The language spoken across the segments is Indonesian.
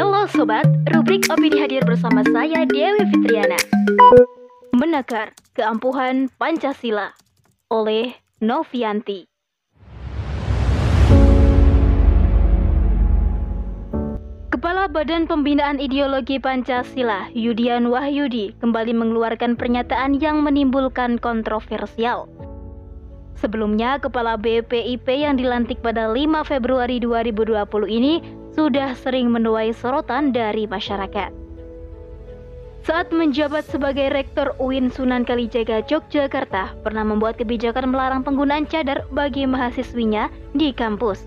Halo Sobat, rubrik opini hadir bersama saya Dewi Fitriana. Menakar Keampuhan Pancasila oleh Novianti. Kepala Badan Pembinaan Ideologi Pancasila, Yudian Wahyudi, kembali mengeluarkan pernyataan yang menimbulkan kontroversial. Sebelumnya, Kepala BPIP yang dilantik pada 5 Februari 2020 ini sudah sering menuai sorotan dari masyarakat. Saat menjabat sebagai Rektor UIN Sunan Kalijaga Yogyakarta, pernah membuat kebijakan melarang penggunaan cadar bagi mahasiswinya di kampus.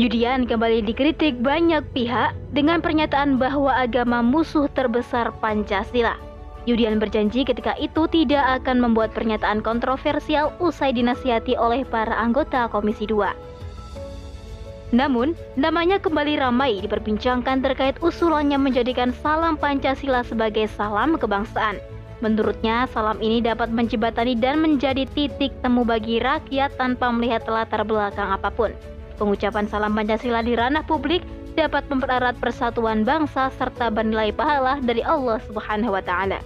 Yudian kembali dikritik banyak pihak dengan pernyataan bahwa agama musuh terbesar Pancasila. Yudian berjanji ketika itu tidak akan membuat pernyataan kontroversial usai dinasihati oleh para anggota Komisi 2. Namun, namanya kembali ramai diperbincangkan terkait usulannya menjadikan salam Pancasila sebagai salam kebangsaan. Menurutnya, salam ini dapat menjembatani dan menjadi titik temu bagi rakyat tanpa melihat latar belakang apa pun. Pengucapan salam Pancasila di ranah publik dapat mempererat persatuan bangsa serta bernilai pahala dari Allah Subhanahu wa taala.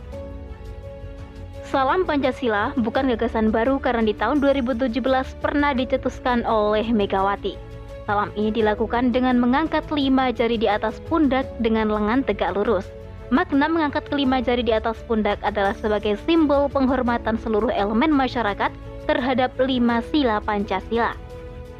Salam Pancasila bukan gagasan baru karena di tahun 2017 pernah dicetuskan oleh Megawati. Salam ini dilakukan dengan mengangkat lima jari di atas pundak dengan lengan tegak lurus. Makna mengangkat kelima jari di atas pundak adalah sebagai simbol penghormatan seluruh elemen masyarakat terhadap lima sila Pancasila.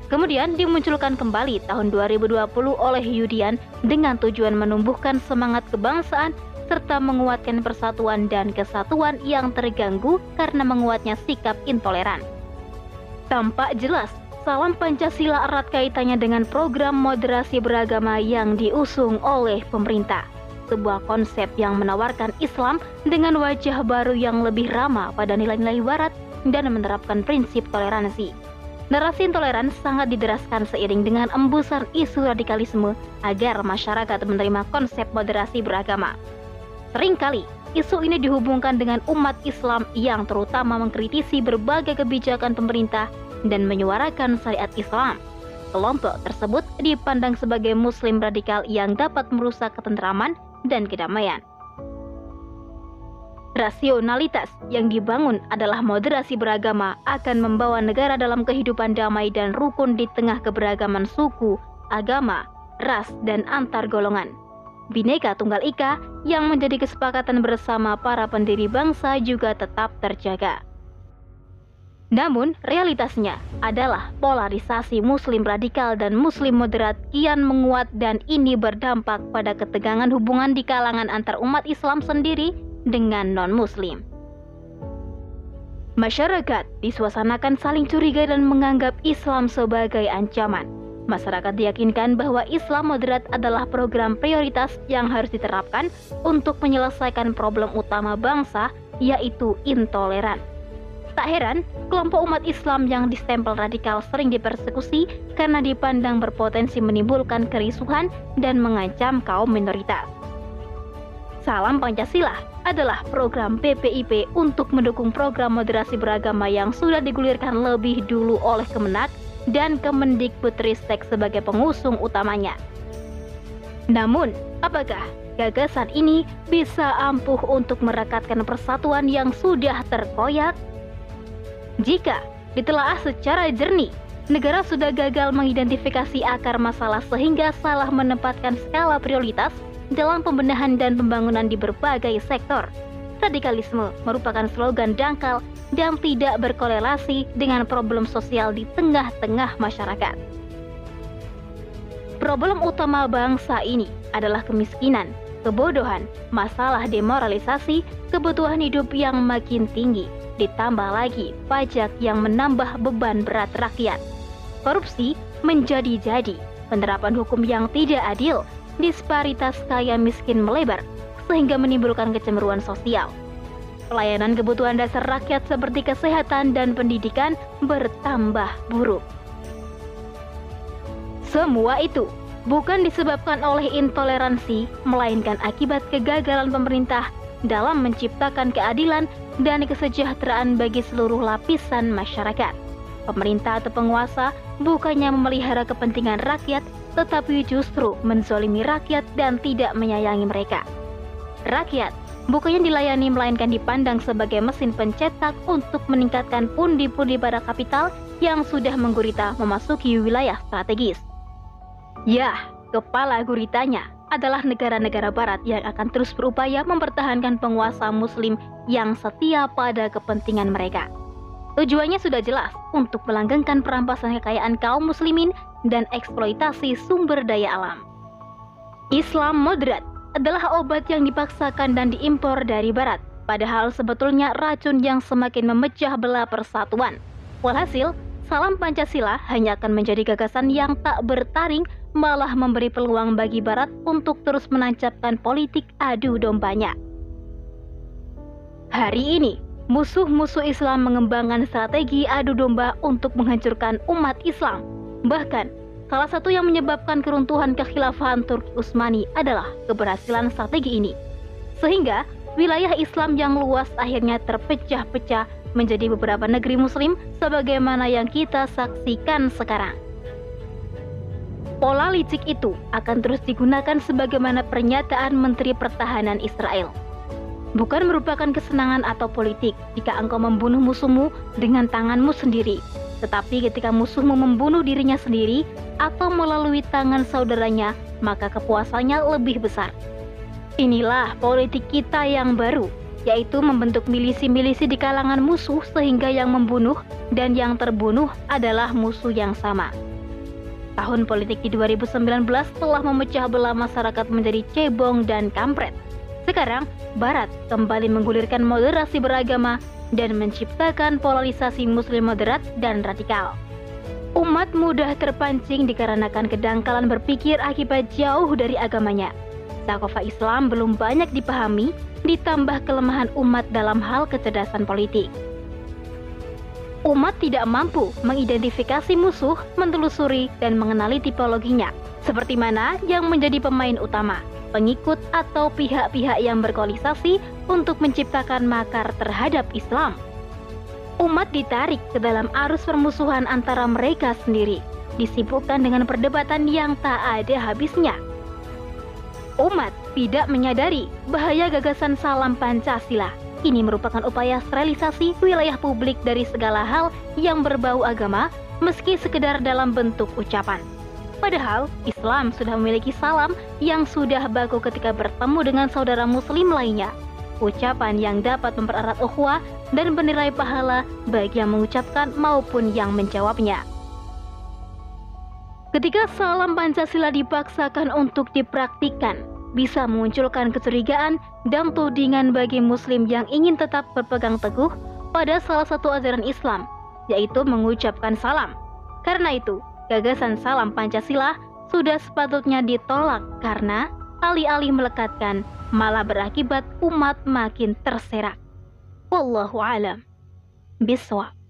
Kemudian dimunculkan kembali tahun 2020 oleh Yudian dengan tujuan menumbuhkan semangat kebangsaan serta menguatkan persatuan dan kesatuan yang terganggu karena menguatnya sikap intoleran. Tampak jelas, salam Pancasila erat kaitannya dengan program moderasi beragama yang diusung oleh pemerintah. Sebuah konsep yang menawarkan Islam dengan wajah baru yang lebih ramah pada nilai-nilai barat dan menerapkan prinsip toleransi. Narasi intoleran sangat dideraskan seiring dengan embusan isu radikalisme agar masyarakat menerima konsep moderasi beragama. Seringkali, isu ini dihubungkan dengan umat Islam yang terutama mengkritisi berbagai kebijakan pemerintah dan menyuarakan syariat Islam. Kelompok tersebut dipandang sebagai muslim radikal yang dapat merusak ketentraman dan kedamaian. Rasionalitas yang dibangun adalah moderasi beragama akan membawa negara dalam kehidupan damai dan rukun di tengah keberagaman suku, agama, ras, dan antar golongan. Bhinneka Tunggal Ika yang menjadi kesepakatan bersama para pendiri bangsa juga tetap terjaga. Namun, realitasnya adalah polarisasi Muslim radikal dan Muslim moderat kian menguat dan ini berdampak pada ketegangan hubungan di kalangan antar umat Islam sendiri dengan non-Muslim. Masyarakat disuasanakan saling curiga dan menganggap Islam sebagai ancaman. Masyarakat diyakinkan bahwa Islam moderat adalah program prioritas yang harus diterapkan untuk menyelesaikan problem utama bangsa, yaitu intoleran. Tak heran, kelompok umat Islam yang distempel radikal sering dipersekusi karena dipandang berpotensi menimbulkan kerisuhan dan mengancam kaum minoritas. Salam Pancasila adalah program PPIP untuk mendukung program moderasi beragama yang sudah digulirkan lebih dulu oleh Kemenak dan Kemendikbudristek sebagai pengusung utamanya. Namun, apakah gagasan ini bisa ampuh untuk merekatkan persatuan yang sudah terkoyak? Jika ditelaah secara jernih, negara sudah gagal mengidentifikasi akar masalah sehingga salah menempatkan skala prioritas dalam pembenahan dan pembangunan di berbagai sektor. Radikalisme merupakan slogan dangkal dan tidak berkorelasi dengan problem sosial di tengah-tengah masyarakat. Problem utama bangsa ini adalah kemiskinan, kebodohan, masalah demoralisasi, kebutuhan hidup yang makin tinggi, ditambah lagi pajak yang menambah beban berat rakyat. Korupsi menjadi-jadi, penerapan hukum yang tidak adil, disparitas kaya miskin melebar, sehingga menimbulkan kecemburuan sosial pelayanan kebutuhan dasar rakyat seperti kesehatan dan pendidikan bertambah buruk. Semua itu bukan disebabkan oleh intoleransi, melainkan akibat kegagalan pemerintah dalam menciptakan keadilan dan kesejahteraan bagi seluruh lapisan masyarakat. pemerintah atau penguasa bukannya memelihara kepentingan rakyat, tetapi justru menzolimi rakyat dan tidak menyayangi mereka. Rakyat bukannya dilayani melainkan dipandang sebagai mesin pencetak untuk meningkatkan pundi-pundi pada kapital yang sudah menggurita memasuki wilayah strategis. Ya, kepala guritanya adalah negara-negara barat yang akan terus berupaya mempertahankan penguasa muslim yang setia pada kepentingan mereka. Tujuannya sudah jelas untuk melanggengkan perampasan kekayaan kaum muslimin dan eksploitasi sumber daya alam. Islam moderat adalah obat yang dipaksakan dan diimpor dari barat, padahal sebetulnya racun yang semakin memecah belah persatuan. Walhasil, salam Pancasila hanya akan menjadi gagasan yang tak bertaring, malah memberi peluang bagi barat untuk terus menancapkan politik adu dombanya. Hari ini, musuh-musuh Islam mengembangkan strategi adu domba untuk menghancurkan umat Islam. Bahkan, salah satu yang menyebabkan keruntuhan kekhilafahan Turki Utsmani adalah keberhasilan strategi ini. Sehingga, wilayah Islam yang luas akhirnya terpecah-pecah menjadi beberapa negeri muslim sebagaimana yang kita saksikan sekarang. Pola licik itu akan terus digunakan sebagaimana pernyataan Menteri Pertahanan Israel bukan merupakan kesenangan atau politik jika engkau membunuh musuhmu dengan tanganmu sendiri, tetapi ketika musuhmu membunuh dirinya sendiri atau melalui tangan saudaranya, maka kepuasannya lebih besar. Inilah politik kita yang baru, yaitu membentuk milisi-milisi di kalangan musuh sehingga yang membunuh dan yang terbunuh adalah musuh yang sama. Tahun politik di 2019 telah memecah belah masyarakat menjadi cebong dan kampret. Sekarang, Barat kembali menggulirkan moderasi beragama dan menciptakan polarisasi muslim moderat dan radikal. Umat mudah terpancing dikarenakan kedangkalan berpikir akibat jauh dari agamanya. Sakofa Islam belum banyak dipahami, ditambah kelemahan umat dalam hal kecerdasan politik. Umat tidak mampu mengidentifikasi musuh, mentelusuri, dan mengenali tipologinya, seperti mana yang menjadi pemain utama pengikut atau pihak-pihak yang berkoalisasi untuk menciptakan makar terhadap Islam. Umat ditarik ke dalam arus permusuhan antara mereka sendiri, disibukkan dengan perdebatan yang tak ada habisnya. Umat tidak menyadari bahaya gagasan salam Pancasila. Ini merupakan upaya sterilisasi wilayah publik dari segala hal yang berbau agama, meski sekedar dalam bentuk ucapan. Padahal Islam sudah memiliki salam yang sudah baku ketika bertemu dengan saudara muslim lainnya. Ucapan yang dapat mempererat ukhuwah dan bernilai pahala bagi yang mengucapkan maupun yang menjawabnya. Ketika salam Pancasila dipaksakan untuk dipraktikkan, bisa memunculkan kecurigaan dan tudingan bagi muslim yang ingin tetap berpegang teguh pada salah satu ajaran Islam, yaitu mengucapkan salam. Karena itu, gagasan salam Pancasila sudah sepatutnya ditolak karena alih-alih melekatkan malah berakibat umat makin terserak. Wallahu alam. Biswa.